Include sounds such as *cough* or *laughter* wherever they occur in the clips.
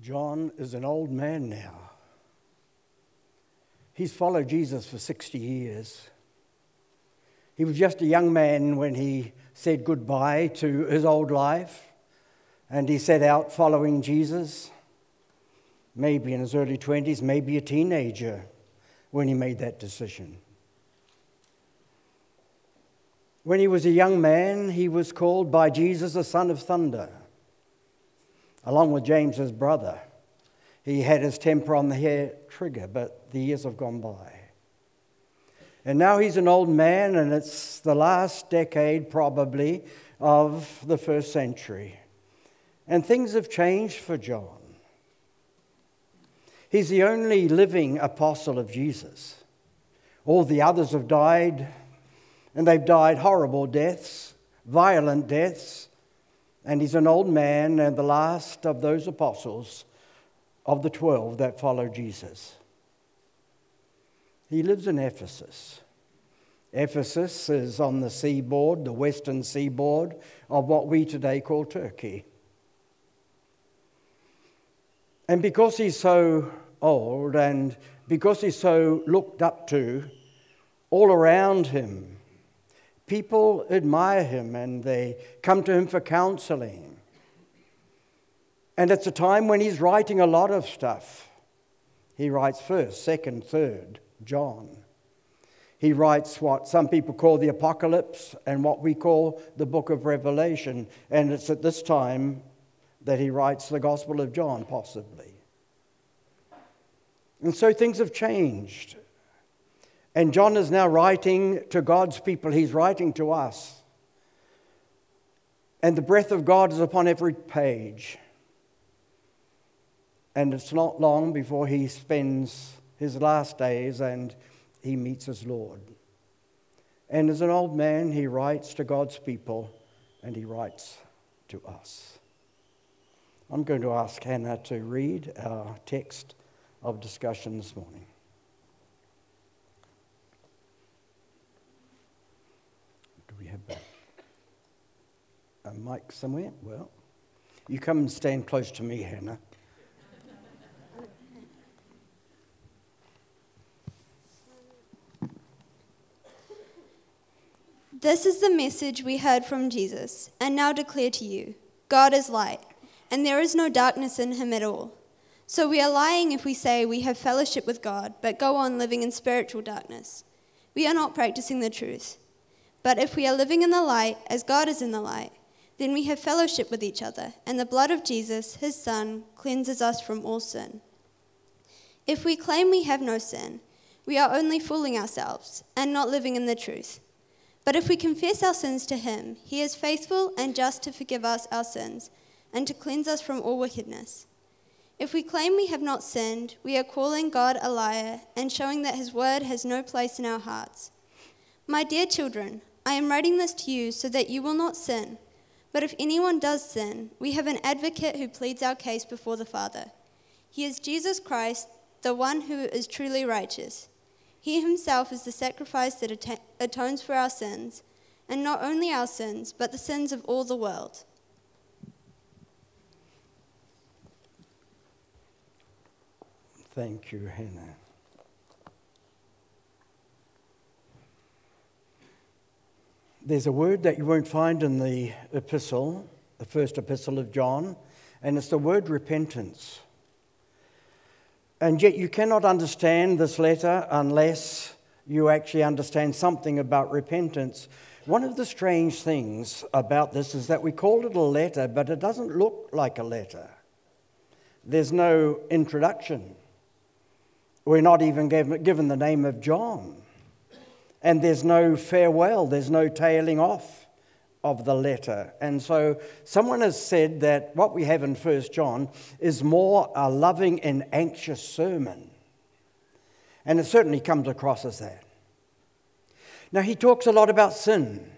John is an old man now. He's followed Jesus for 60 years. He was just a young man when he said goodbye to his old life and he set out following Jesus. Maybe in his early 20s, maybe a teenager when he made that decision. When he was a young man, he was called by Jesus the Son of Thunder, along with James's brother. He had his temper on the hair trigger, but the years have gone by. And now he's an old man, and it's the last decade, probably, of the first century. And things have changed for John. He's the only living apostle of Jesus. All the others have died, and they've died horrible deaths, violent deaths. And he's an old man and the last of those apostles of the 12 that followed Jesus. He lives in Ephesus. Ephesus is on the seaboard, the western seaboard of what we today call Turkey. And because he's so old and because he's so looked up to, all around him, people admire him and they come to him for counseling. And it's a time when he's writing a lot of stuff. He writes first, second, third, John. He writes what some people call the Apocalypse and what we call the book of Revelation. And it's at this time that he writes the Gospel of John, possibly. And so things have changed. And John is now writing to God's people, he's writing to us. And the breath of God is upon every page. And it's not long before he spends his last days and he meets his Lord. And as an old man, he writes to God's people and he writes to us. I'm going to ask Hannah to read our text of discussion this morning. Do we have a mic somewhere? Well, you come and stand close to me, Hannah. This is the message we heard from Jesus, and now declare to you God is light, and there is no darkness in him at all. So we are lying if we say we have fellowship with God, but go on living in spiritual darkness. We are not practicing the truth. But if we are living in the light, as God is in the light, then we have fellowship with each other, and the blood of Jesus, his Son, cleanses us from all sin. If we claim we have no sin, we are only fooling ourselves and not living in the truth. But if we confess our sins to him, he is faithful and just to forgive us our sins and to cleanse us from all wickedness. If we claim we have not sinned, we are calling God a liar and showing that his word has no place in our hearts. My dear children, I am writing this to you so that you will not sin. But if anyone does sin, we have an advocate who pleads our case before the Father. He is Jesus Christ, the one who is truly righteous. He himself is the sacrifice that atones for our sins, and not only our sins, but the sins of all the world. Thank you, Hannah. There's a word that you won't find in the epistle, the first epistle of John, and it's the word repentance. And yet, you cannot understand this letter unless you actually understand something about repentance. One of the strange things about this is that we call it a letter, but it doesn't look like a letter. There's no introduction. We're not even given the name of John. And there's no farewell, there's no tailing off of the letter. And so someone has said that what we have in 1 John is more a loving and anxious sermon. And it certainly comes across as that. Now, he talks a lot about sin.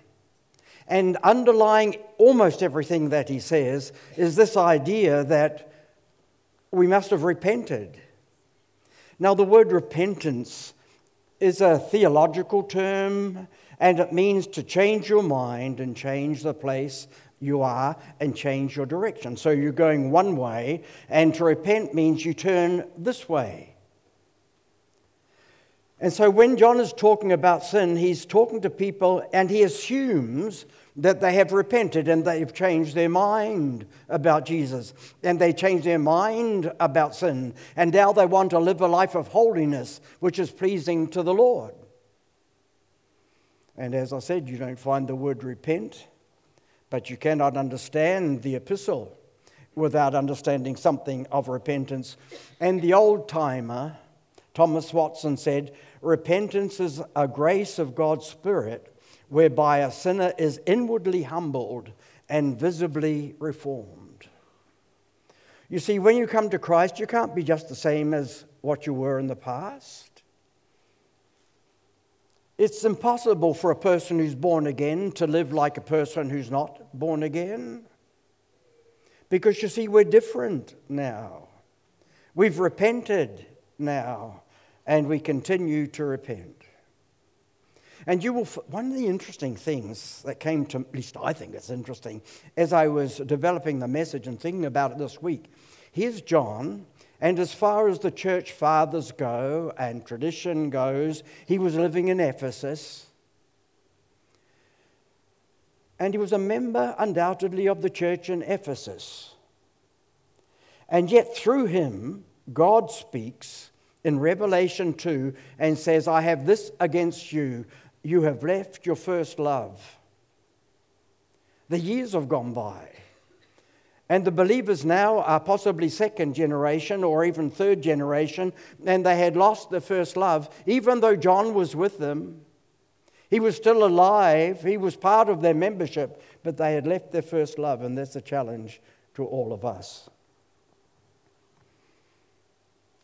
And underlying almost everything that he says is this idea that we must have repented. Now, the word repentance is a theological term, and it means to change your mind and change the place you are and change your direction. So you're going one way, and to repent means you turn this way. And so when John is talking about sin, he's talking to people and he assumes that they have repented and they've changed their mind about Jesus and they changed their mind about sin. And now they want to live a life of holiness, which is pleasing to the Lord. And as I said, you don't find the word repent, but you cannot understand the epistle without understanding something of repentance. And the old timer, Thomas Watson said, Repentance is a grace of God's Spirit whereby a sinner is inwardly humbled and visibly reformed. You see, when you come to Christ, you can't be just the same as what you were in the past. It's impossible for a person who's born again to live like a person who's not born again. Because you see, we're different now. We've repented now and we continue to repent. And you will, one of the interesting things that came to, at least I think it's interesting, as I was developing the message and thinking about it this week, here's John, and as far as the church fathers go and tradition goes, he was living in Ephesus. And he was a member, undoubtedly, of the church in Ephesus. And yet, through him, God speaks in Revelation 2 and says, I have this against you. You have left your first love. The years have gone by. And the believers now are possibly second generation or even third generation, and they had lost their first love, even though John was with them. He was still alive, he was part of their membership, but they had left their first love, and that's a challenge to all of us.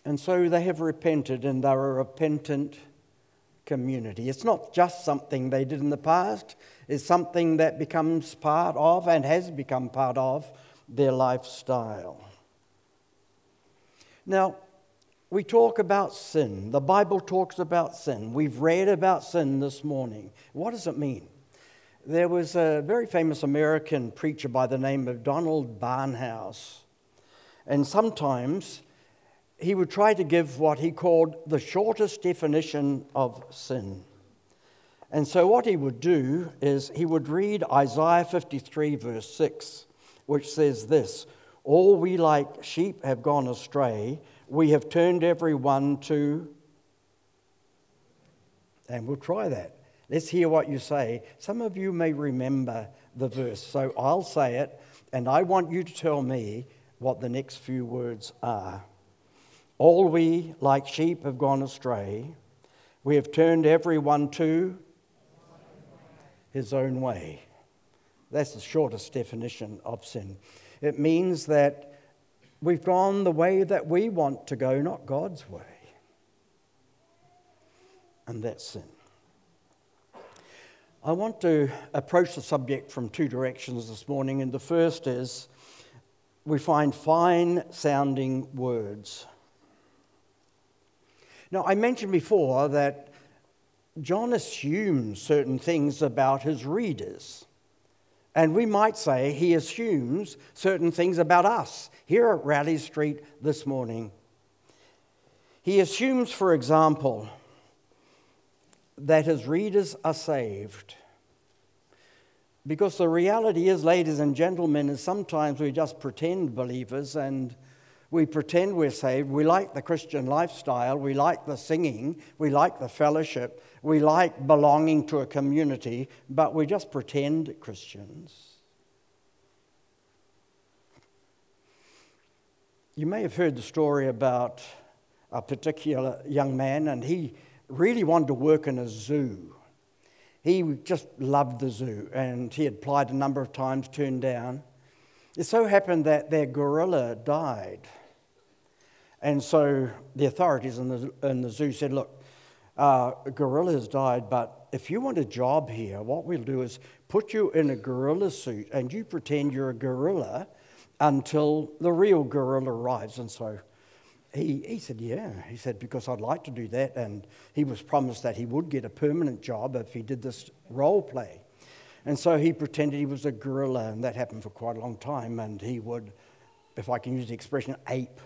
And so they have repented and they're a repentant community. It's not just something they did in the past, it's something that becomes part of and has become part of their lifestyle. Now, we talk about sin. The Bible talks about sin. We've read about sin this morning. What does it mean? There was a very famous American preacher by the name of Donald Barnhouse. And sometimes he would try to give what he called the shortest definition of sin. And so, what he would do is he would read Isaiah 53, verse 6, which says this All we like sheep have gone astray, we have turned every one to. And we'll try that. Let's hear what you say. Some of you may remember the verse, so I'll say it, and I want you to tell me what the next few words are. All we, like sheep, have gone astray. We have turned everyone to his own way. That's the shortest definition of sin. It means that we've gone the way that we want to go, not God's way. And that's sin. I want to approach the subject from two directions this morning, and the first is we find fine sounding words. Now, I mentioned before that John assumes certain things about his readers. And we might say he assumes certain things about us here at Raleigh Street this morning. He assumes, for example, that his readers are saved. Because the reality is, ladies and gentlemen, is sometimes we just pretend believers and we pretend we're saved. We like the Christian lifestyle. We like the singing. We like the fellowship. We like belonging to a community, but we just pretend Christians. You may have heard the story about a particular young man, and he really wanted to work in a zoo. He just loved the zoo, and he had applied a number of times, turned down. It so happened that their gorilla died. And so the authorities in the, in the zoo said, Look, uh, has died, but if you want a job here, what we'll do is put you in a gorilla suit and you pretend you're a gorilla until the real gorilla arrives. And so he, he said, Yeah. He said, Because I'd like to do that. And he was promised that he would get a permanent job if he did this role play. And so he pretended he was a gorilla, and that happened for quite a long time. And he would, if I can use the expression, ape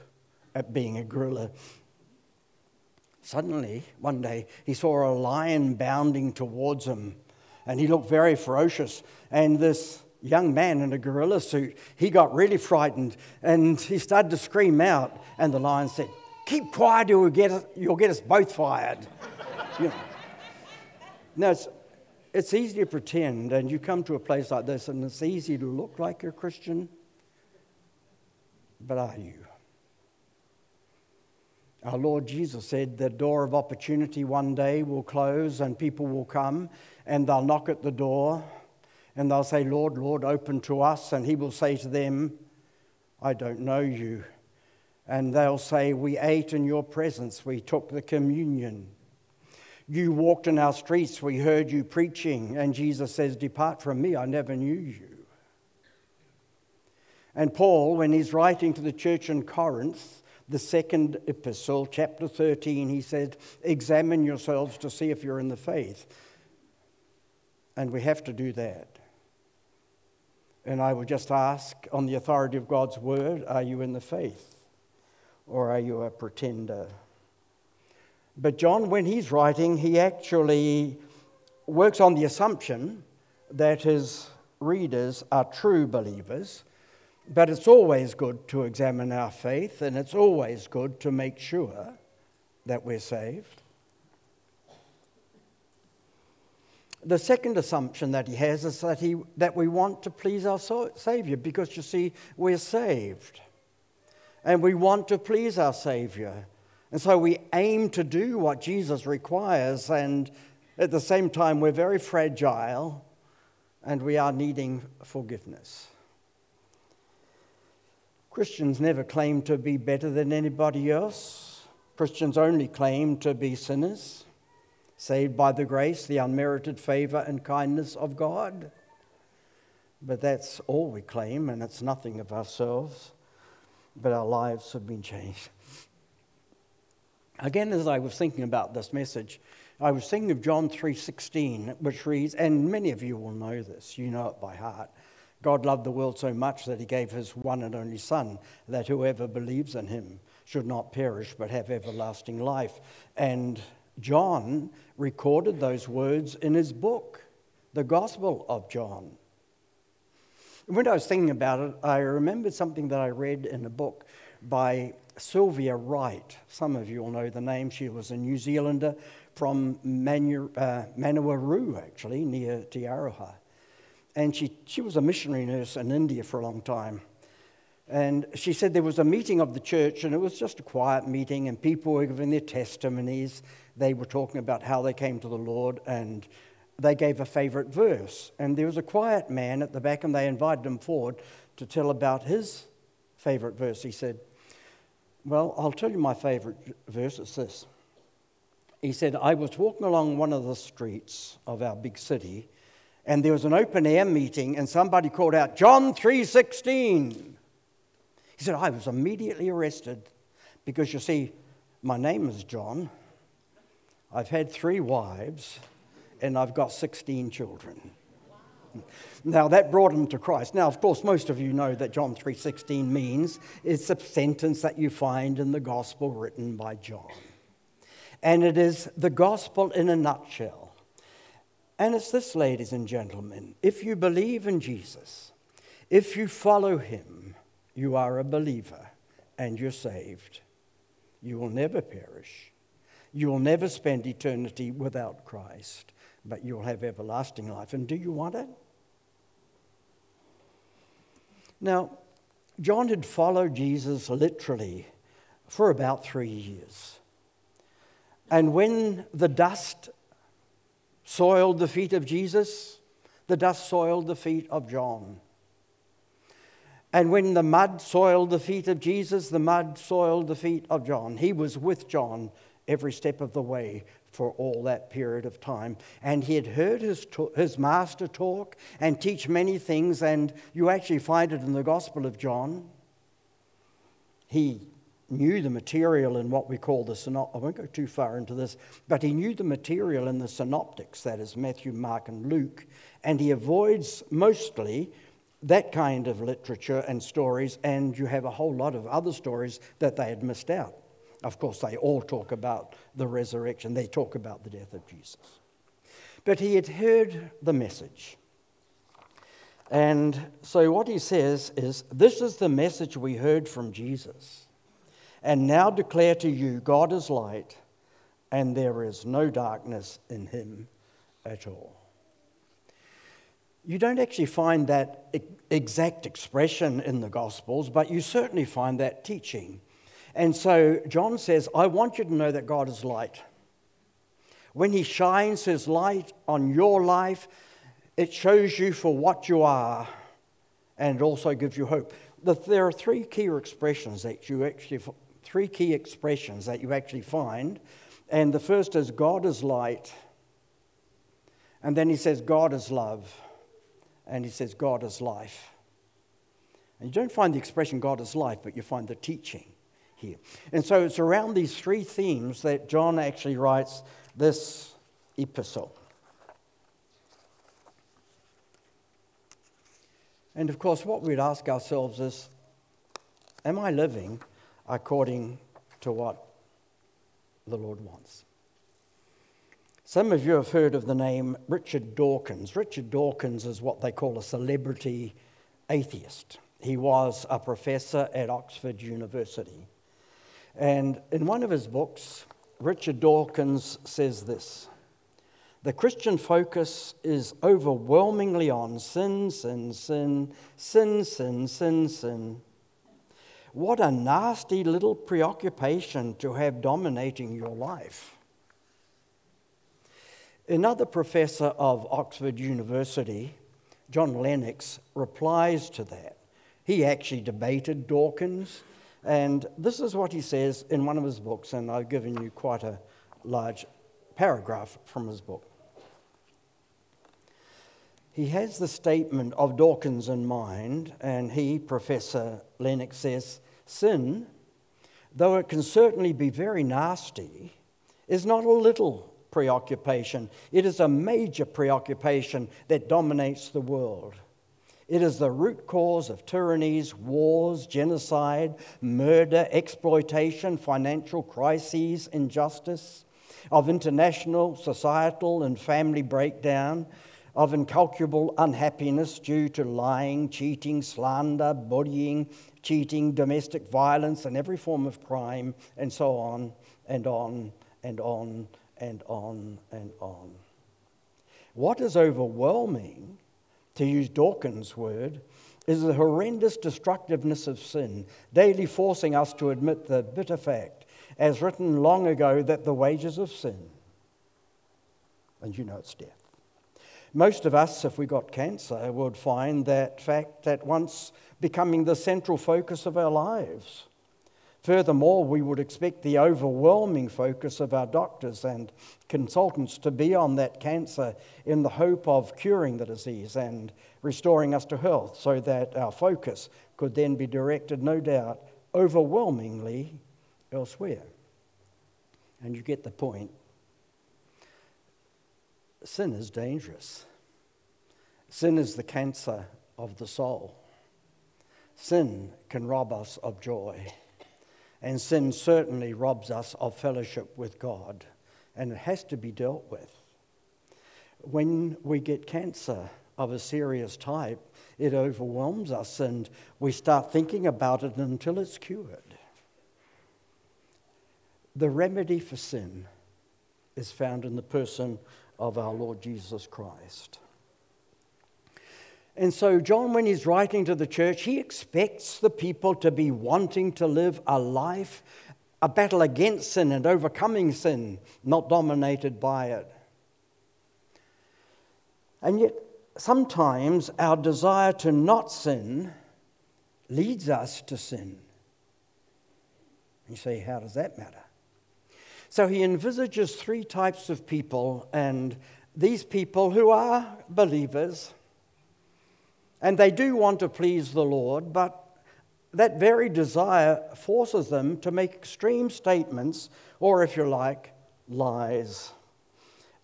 at being a gorilla. Suddenly, one day, he saw a lion bounding towards him, and he looked very ferocious. And this young man in a gorilla suit, he got really frightened, and he started to scream out. And the lion said, Keep quiet, or you'll get us, you'll get us both fired. *laughs* you know. Now, it's, it's easy to pretend, and you come to a place like this, and it's easy to look like you're a Christian, but are you? Our Lord Jesus said the door of opportunity one day will close and people will come and they'll knock at the door and they'll say, Lord, Lord, open to us. And He will say to them, I don't know you. And they'll say, We ate in your presence, we took the communion. You walked in our streets, we heard you preaching. And Jesus says, Depart from me, I never knew you. And Paul, when he's writing to the church in Corinth, the second epistle, chapter 13, he said, Examine yourselves to see if you're in the faith. And we have to do that. And I would just ask, on the authority of God's word, are you in the faith? Or are you a pretender? But John, when he's writing, he actually works on the assumption that his readers are true believers but it's always good to examine our faith, and it's always good to make sure that we're saved. The second assumption that he has is that, he, that we want to please our Savior because you see, we're saved. And we want to please our Savior. And so we aim to do what Jesus requires, and at the same time, we're very fragile and we are needing forgiveness. Christians never claim to be better than anybody else. Christians only claim to be sinners, saved by the grace, the unmerited favor, and kindness of God. But that's all we claim, and it's nothing of ourselves. But our lives have been changed. Again, as I was thinking about this message, I was thinking of John 3:16, which reads, and many of you will know this, you know it by heart. God loved the world so much that he gave his one and only Son, that whoever believes in him should not perish but have everlasting life. And John recorded those words in his book, the Gospel of John. When I was thinking about it, I remembered something that I read in a book by Sylvia Wright. Some of you will know the name. She was a New Zealander from Manu, uh, actually, near Te Aroha and she, she was a missionary nurse in India for a long time. And she said there was a meeting of the church, and it was just a quiet meeting, and people were giving their testimonies. They were talking about how they came to the Lord, and they gave a favorite verse. And there was a quiet man at the back, and they invited him forward to tell about his favorite verse. He said, Well, I'll tell you my favorite verse. It's this. He said, I was walking along one of the streets of our big city and there was an open air meeting and somebody called out john 3.16 he said i was immediately arrested because you see my name is john. I've had three wives and i've got 16 children. Now that brought him to christ. Now of course most of you know that john 3.16 means it's a sentence that you find in the gospel written by john. And it is the gospel in a nutshell and it's this, ladies and gentlemen if you believe in Jesus, if you follow him, you are a believer and you're saved. You will never perish. You will never spend eternity without Christ, but you'll have everlasting life. And do you want it? Now, John had followed Jesus literally for about three years. And when the dust soiled the feet of Jesus, the dust soiled the feet of John. And when the mud soiled the feet of Jesus, the mud soiled the feet of John. He was with John every step of the way for all that period of time. And he had heard his, his master talk and teach many things, and you actually find it in the Gospel of John. He knew the material in what we call the synop. I won't go too far into this, but he knew the material in the synoptics, that is Matthew, Mark, and Luke, and he avoids mostly that kind of literature and stories, and you have a whole lot of other stories that they had missed out. Of course, they all talk about the resurrection, they talk about the death of Jesus. But he had heard the message. And so what he says is this is the message we heard from Jesus. And now declare to you God is light, and there is no darkness in him at all. You don't actually find that exact expression in the Gospels, but you certainly find that teaching. And so John says, I want you to know that God is light. When he shines his light on your life, it shows you for what you are and also gives you hope. There are three key expressions that you actually, three key expressions that you actually find. And the first is God is light. And then he says God is love. And he says God is life. And you don't find the expression God is life, but you find the teaching here. And so it's around these three themes that John actually writes this epistle. And of course, what we'd ask ourselves is Am I living according to what the Lord wants? Some of you have heard of the name Richard Dawkins. Richard Dawkins is what they call a celebrity atheist. He was a professor at Oxford University. And in one of his books, Richard Dawkins says this The Christian focus is overwhelmingly on sin, sin, sin, sin, sin, sin, sin. What a nasty little preoccupation to have dominating your life. Another professor of Oxford University, John Lennox, replies to that. He actually debated Dawkins and this is what he says in one of his books, and I've given you quite a large paragraph from his book. He has the statement of Dawkins in mind, and he, Professor Lennox, says sin, though it can certainly be very nasty, is not a little preoccupation. It is a major preoccupation that dominates the world. It is the root cause of tyrannies, wars, genocide, murder, exploitation, financial crises, injustice, of international, societal, and family breakdown, of incalculable unhappiness due to lying, cheating, slander, bullying, cheating, domestic violence, and every form of crime, and so on and on and on and on and on. What is overwhelming to use Dawkins' word, is the horrendous destructiveness of sin, daily forcing us to admit the bitter fact, as written long ago, that the wages of sin, and you know it's death. Most of us, if we got cancer, would find that fact at once becoming the central focus of our lives. Furthermore, we would expect the overwhelming focus of our doctors and consultants to be on that cancer in the hope of curing the disease and restoring us to health so that our focus could then be directed, no doubt, overwhelmingly elsewhere. And you get the point. Sin is dangerous. Sin is the cancer of the soul. Sin can rob us of joy. And sin certainly robs us of fellowship with God, and it has to be dealt with. When we get cancer of a serious type, it overwhelms us, and we start thinking about it until it's cured. The remedy for sin is found in the person of our Lord Jesus Christ. And so, John, when he's writing to the church, he expects the people to be wanting to live a life, a battle against sin and overcoming sin, not dominated by it. And yet, sometimes our desire to not sin leads us to sin. You say, how does that matter? So he envisages three types of people, and these people who are believers and they do want to please the Lord, but that very desire forces them to make extreme statements, or if you like, lies.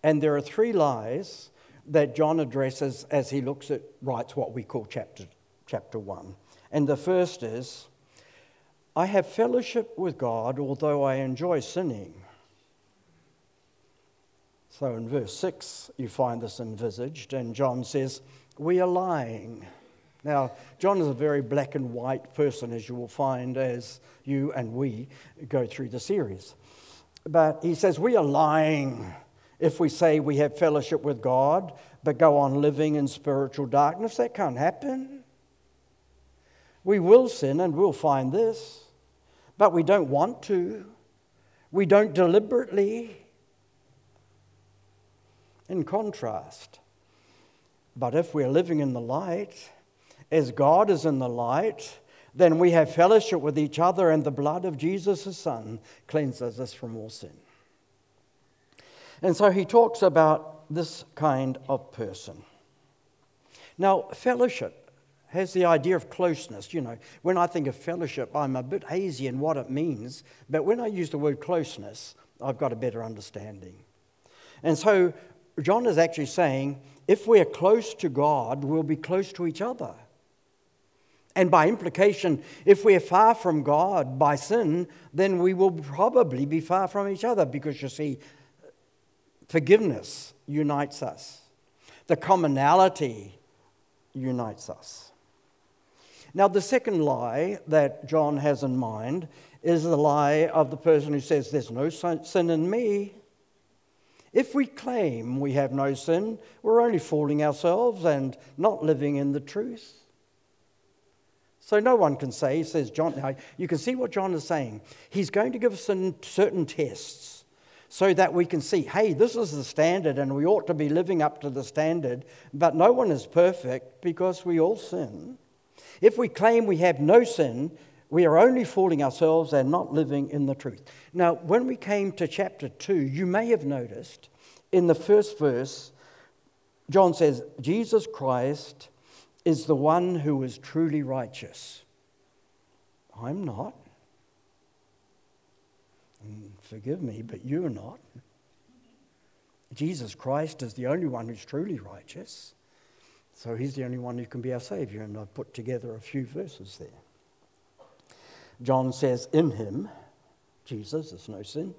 And there are three lies that John addresses as he looks at, writes what we call chapter, chapter 1. And the first is I have fellowship with God, although I enjoy sinning. So in verse 6, you find this envisaged, and John says, We are lying. Now, John is a very black and white person, as you will find as you and we go through the series. But he says, We are lying if we say we have fellowship with God, but go on living in spiritual darkness. That can't happen. We will sin and we'll find this, but we don't want to. We don't deliberately. In contrast, but if we're living in the light, as God is in the light, then we have fellowship with each other, and the blood of Jesus, his Son, cleanses us from all sin. And so he talks about this kind of person. Now, fellowship has the idea of closeness. You know, when I think of fellowship, I'm a bit hazy in what it means, but when I use the word closeness, I've got a better understanding. And so John is actually saying if we're close to God, we'll be close to each other. And by implication, if we're far from God by sin, then we will probably be far from each other because you see, forgiveness unites us, the commonality unites us. Now, the second lie that John has in mind is the lie of the person who says, There's no sin in me. If we claim we have no sin, we're only fooling ourselves and not living in the truth. So no one can say, says John. Now, you can see what John is saying. He's going to give us certain tests so that we can see, hey, this is the standard and we ought to be living up to the standard, but no one is perfect because we all sin. If we claim we have no sin, we are only fooling ourselves and not living in the truth. Now, when we came to chapter 2, you may have noticed in the first verse, John says, Jesus Christ is the one who is truly righteous. I'm not. And forgive me, but you're not. Jesus Christ is the only one who's truly righteous. So he's the only one who can be our Savior. And I've put together a few verses there. John says, In him, Jesus, there's no sin.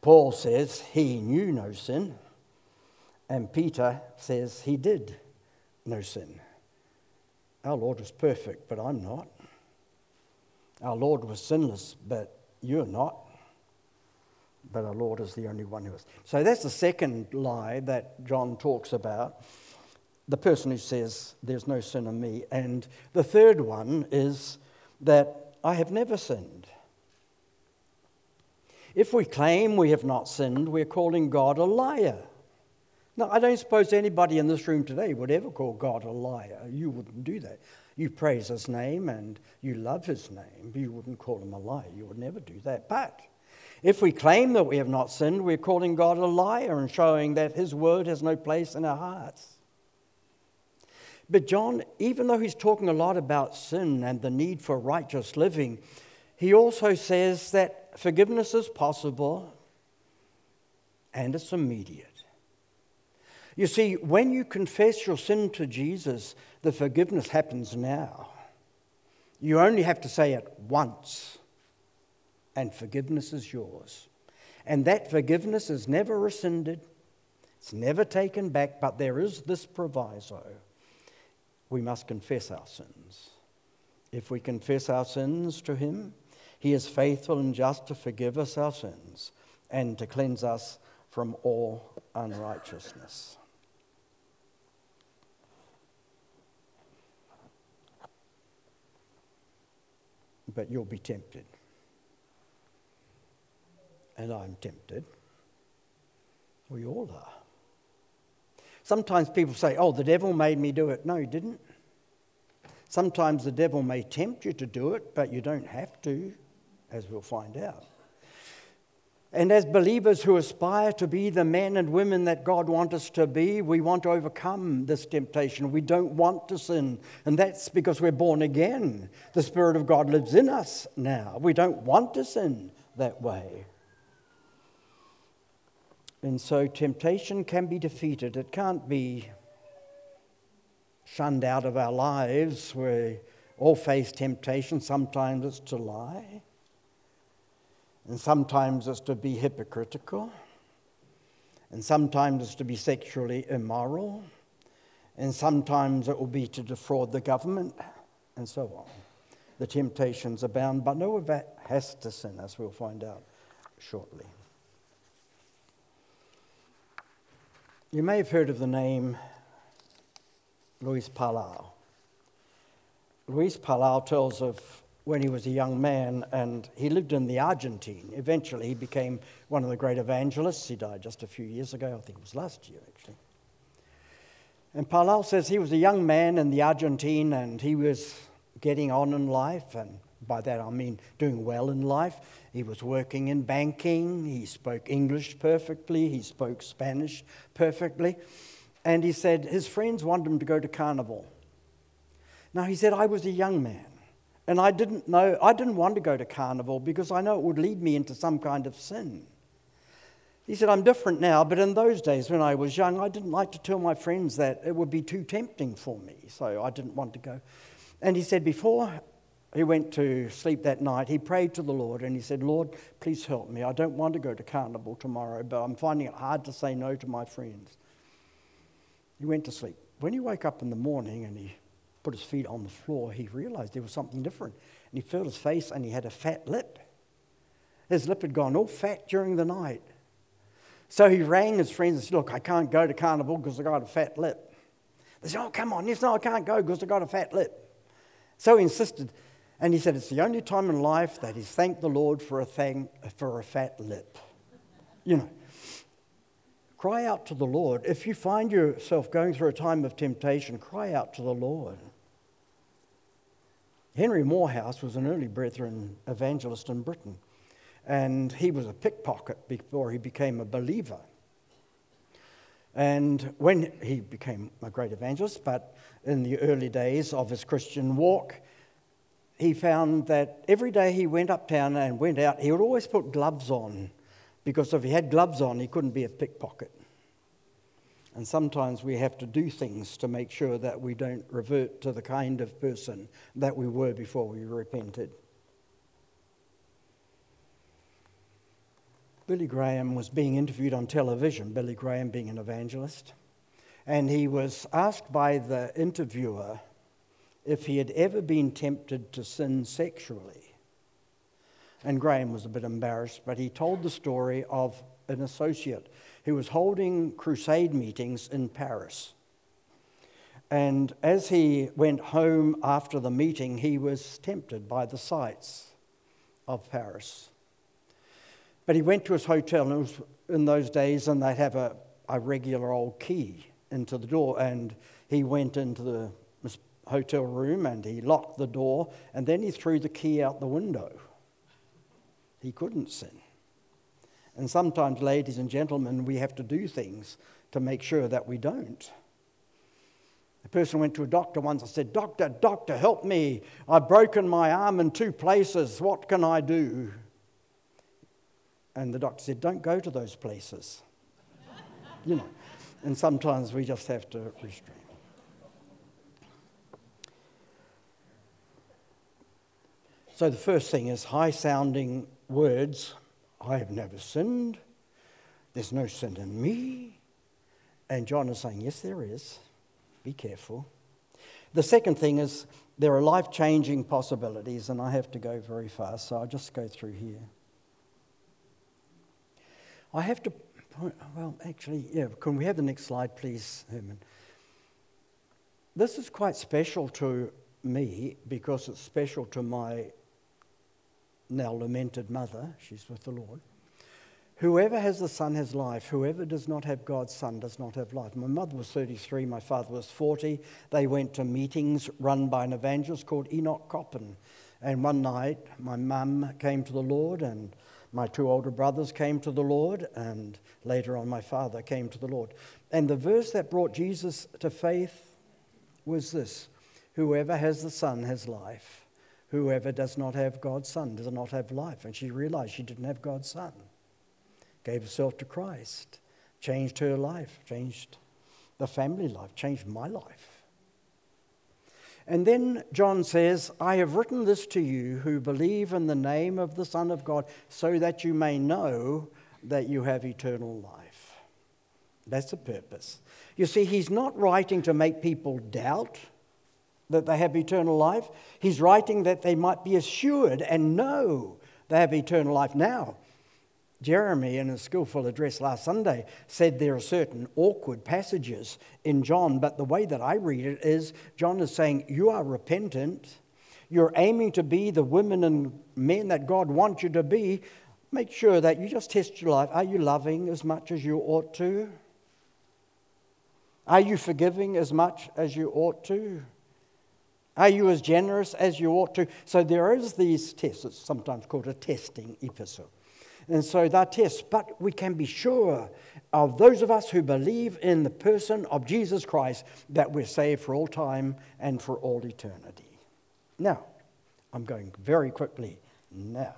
Paul says he knew no sin. And Peter says he did no sin. Our Lord was perfect, but I'm not. Our Lord was sinless, but you're not. But our Lord is the only one who is. So that's the second lie that John talks about the person who says, There's no sin in me. And the third one is that I have never sinned. If we claim we have not sinned, we're calling God a liar. Now, I don't suppose anybody in this room today would ever call God a liar. You wouldn't do that. You praise his name and you love his name. You wouldn't call him a liar. You would never do that. But if we claim that we have not sinned, we're calling God a liar and showing that his word has no place in our hearts. But John, even though he's talking a lot about sin and the need for righteous living, he also says that forgiveness is possible and it's immediate. You see, when you confess your sin to Jesus, the forgiveness happens now. You only have to say it once, and forgiveness is yours. And that forgiveness is never rescinded, it's never taken back, but there is this proviso we must confess our sins. If we confess our sins to Him, He is faithful and just to forgive us our sins and to cleanse us from all unrighteousness. but you'll be tempted. And I'm tempted. We all are. Sometimes people say, oh, the devil made me do it. No, he didn't. Sometimes the devil may tempt you to do it, but you don't have to, as we'll find out. And as believers who aspire to be the men and women that God wants us to be, we want to overcome this temptation. We don't want to sin. And that's because we're born again. The Spirit of God lives in us now. We don't want to sin that way. And so temptation can be defeated. It can't be shunned out of our lives. We all face temptation. Sometimes it's to lie. And sometimes it's to be hypocritical. And sometimes it's to be sexually immoral. And sometimes it will be to defraud the government, and so on. The temptations abound, but no one has to sin, as we'll find out shortly. You may have heard of the name Luis Palau. Luis Palau tells of when he was a young man, and he lived in the Argentine. Eventually, he became one of the great evangelists. He died just a few years ago, I think it was last year, actually. And Palau says he was a young man in the Argentine, and he was getting on in life, and by that I mean doing well in life. He was working in banking, he spoke English perfectly, he spoke Spanish perfectly. And he said his friends wanted him to go to carnival. Now, he said, I was a young man. And I didn't know, I didn't want to go to carnival because I know it would lead me into some kind of sin. He said, I'm different now, but in those days when I was young, I didn't like to tell my friends that it would be too tempting for me, so I didn't want to go. And he said, before he went to sleep that night, he prayed to the Lord and he said, Lord, please help me. I don't want to go to carnival tomorrow, but I'm finding it hard to say no to my friends. He went to sleep. When he woke up in the morning and he put his feet on the floor, he realized there was something different. And he felt his face and he had a fat lip. His lip had gone all fat during the night. So he rang his friends and said, Look, I can't go to carnival because I got a fat lip. They said, Oh, come on. Yes, no, I can't go because I got a fat lip. So he insisted. And he said, It's the only time in life that he's thanked the Lord for a, thing, for a fat lip. You know. Cry out to the Lord. If you find yourself going through a time of temptation, cry out to the Lord. Henry Moorhouse was an early Brethren evangelist in Britain, and he was a pickpocket before he became a believer. And when he became a great evangelist, but in the early days of his Christian walk, he found that every day he went uptown and went out, he would always put gloves on because if he had gloves on, he couldn't be a pickpocket. And sometimes we have to do things to make sure that we don't revert to the kind of person that we were before we repented. Billy Graham was being interviewed on television, Billy Graham being an evangelist, and he was asked by the interviewer if he had ever been tempted to sin sexually. And Graham was a bit embarrassed, but he told the story of an associate who was holding crusade meetings in Paris. And as he went home after the meeting, he was tempted by the sights of Paris. But he went to his hotel, and in those days, and they'd have a, a regular old key into the door. And he went into the hotel room and he locked the door, and then he threw the key out the window. He couldn't sin. And sometimes, ladies and gentlemen, we have to do things to make sure that we don't. A person went to a doctor once and said, Doctor, doctor, help me. I've broken my arm in two places. What can I do? And the doctor said, Don't go to those places. you know, and sometimes we just have to restrain. So the first thing is high sounding words I have never sinned. There's no sin in me. And John is saying, Yes, there is. Be careful. The second thing is there are life changing possibilities, and I have to go very fast, so I'll just go through here. I have to, point well, actually, yeah, can we have the next slide, please, Herman? This is quite special to me because it's special to my now lamented mother, she's with the Lord. Whoever has the Son has life. Whoever does not have God's Son does not have life. My mother was 33, my father was 40. They went to meetings run by an evangelist called Enoch Coppen. And one night, my mum came to the Lord, and My two older brothers came to the Lord, and later on, my father came to the Lord. And the verse that brought Jesus to faith was this Whoever has the Son has life. Whoever does not have God's Son does not have life. And she realized she didn't have God's Son. Gave herself to Christ, changed her life, changed the family life, changed my life. And then John says, I have written this to you who believe in the name of the Son of God, so that you may know that you have eternal life. That's the purpose. You see, he's not writing to make people doubt that they have eternal life. He's writing that they might be assured and know they have eternal life now. Jeremy, in a skillful address last Sunday, said there are certain awkward passages in John, but the way that I read it is John is saying, You are repentant. You're aiming to be the women and men that God wants you to be. Make sure that you just test your life. Are you loving as much as you ought to? Are you forgiving as much as you ought to? Are you as generous as you ought to? So there is these tests. It's sometimes called a testing epistle. And so they're tests, but we can be sure of those of us who believe in the person of Jesus Christ that we're saved for all time and for all eternity. Now, I'm going very quickly now.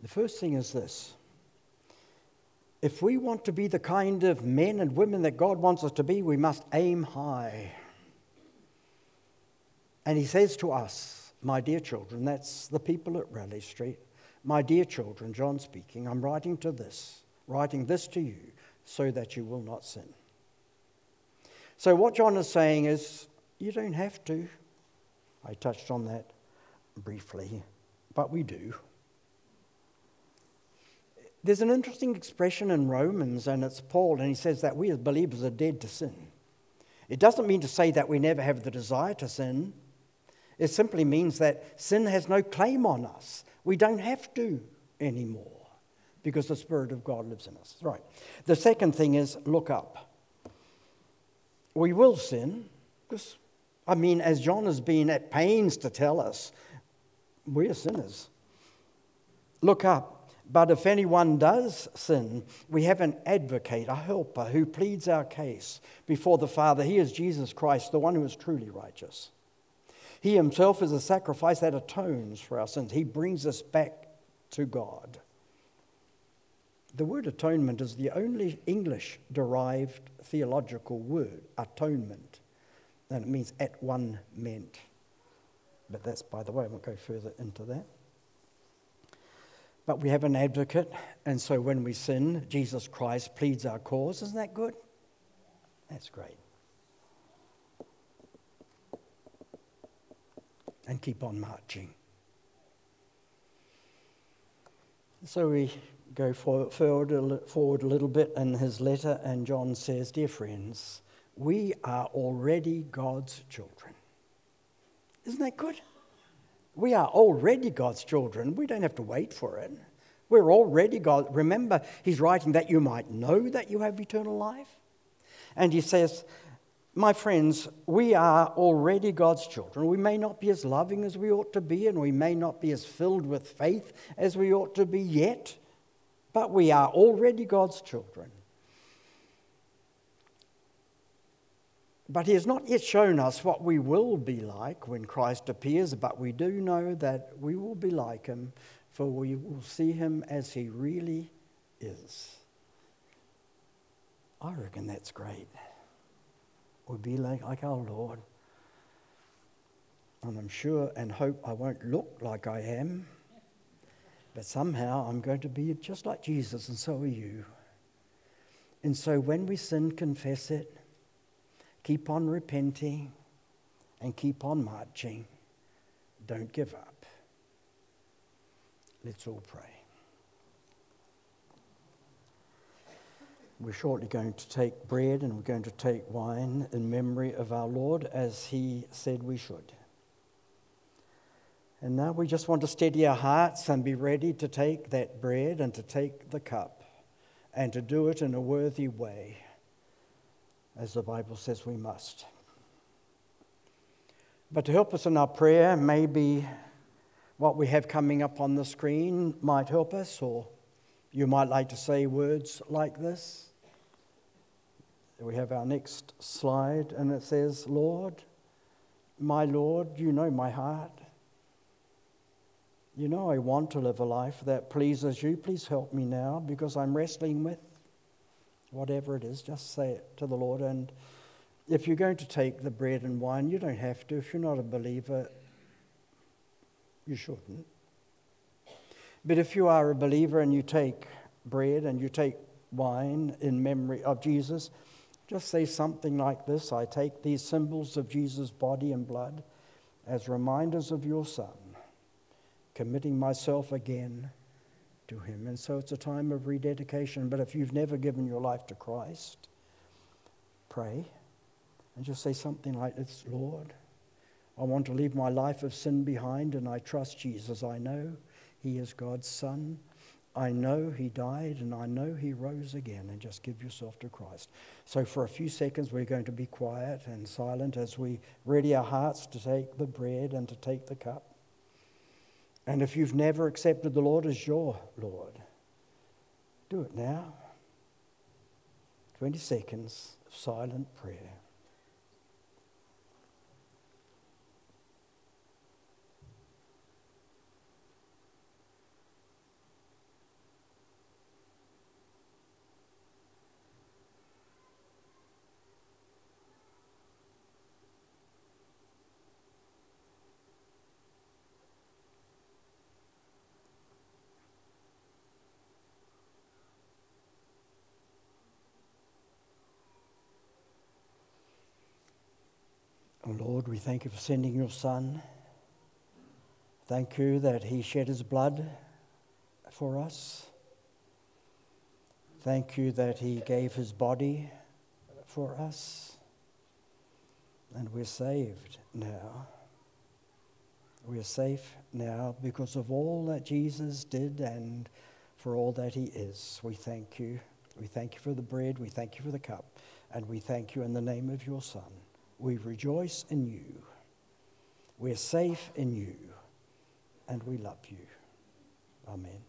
The first thing is this. If we want to be the kind of men and women that God wants us to be, we must aim high. And He says to us, my dear children, that's the people at Raleigh Street. My dear children, John speaking, I'm writing to this, writing this to you so that you will not sin. So, what John is saying is, you don't have to. I touched on that briefly, but we do. There's an interesting expression in Romans, and it's Paul, and he says that we as believers are dead to sin. It doesn't mean to say that we never have the desire to sin. It simply means that sin has no claim on us. We don't have to anymore because the Spirit of God lives in us. Right. The second thing is look up. We will sin because, I mean, as John has been at pains to tell us, we're sinners. Look up. But if anyone does sin, we have an advocate, a helper who pleads our case before the Father. He is Jesus Christ, the one who is truly righteous. He himself is a sacrifice that atones for our sins. He brings us back to God. The word atonement is the only English derived theological word, atonement. And it means at one meant. But that's, by the way, I won't go further into that. But we have an advocate, and so when we sin, Jesus Christ pleads our cause. Isn't that good? That's great. and keep on marching. So we go forward forward a little bit in his letter, and John says, Dear friends, we are already God's children. Isn't that good? We are already God's children. We don't have to wait for it. We're already God. Remember, he's writing that you might know that you have eternal life. And he says, my friends, we are already God's children. We may not be as loving as we ought to be, and we may not be as filled with faith as we ought to be yet, but we are already God's children. But He has not yet shown us what we will be like when Christ appears, but we do know that we will be like Him, for we will see Him as He really is. I reckon that's great We'll be like, like our Lord. And I'm sure and hope I won't look like I am, but somehow I'm going to be just like Jesus, and so are you. And so when we sin, confess it, keep on repenting, and keep on marching. Don't give up. Let's all pray. We're shortly going to take bread and we're going to take wine in memory of our Lord as He said we should. And now we just want to steady our hearts and be ready to take that bread and to take the cup and to do it in a worthy way, as the Bible says we must. But to help us in our prayer, maybe what we have coming up on the screen might help us, or you might like to say words like this. We have our next slide, and it says, Lord, my Lord, you know my heart. You know, I want to live a life that pleases you. Please help me now because I'm wrestling with whatever it is. Just say it to the Lord. And if you're going to take the bread and wine, you don't have to. If you're not a believer, you shouldn't. But if you are a believer and you take bread and you take wine in memory of Jesus, just say something like this I take these symbols of Jesus' body and blood as reminders of your Son committing myself again to Him. And so it's a time of rededication. But if you've never given your life to Christ, pray and just say something like this Lord, I want to leave my life of sin behind and I trust Jesus. I know He is God's Son. I know He died and I know He rose again. And just give yourself to Christ. So, for a few seconds, we're going to be quiet and silent as we ready our hearts to take the bread and to take the cup. And if you've never accepted the Lord as your Lord, do it now. 20 seconds of silent prayer. Oh Lord, we thank you for sending your Son. Thank you that he shed his blood for us. Thank you that he gave his body for us. And we're saved now. We're safe now because of all that Jesus did and for all that he is. We thank you. We thank you for the bread. We thank you for the cup. And we thank you in the name of your Son. We rejoice in you. We're safe in you. And we love you. Amen.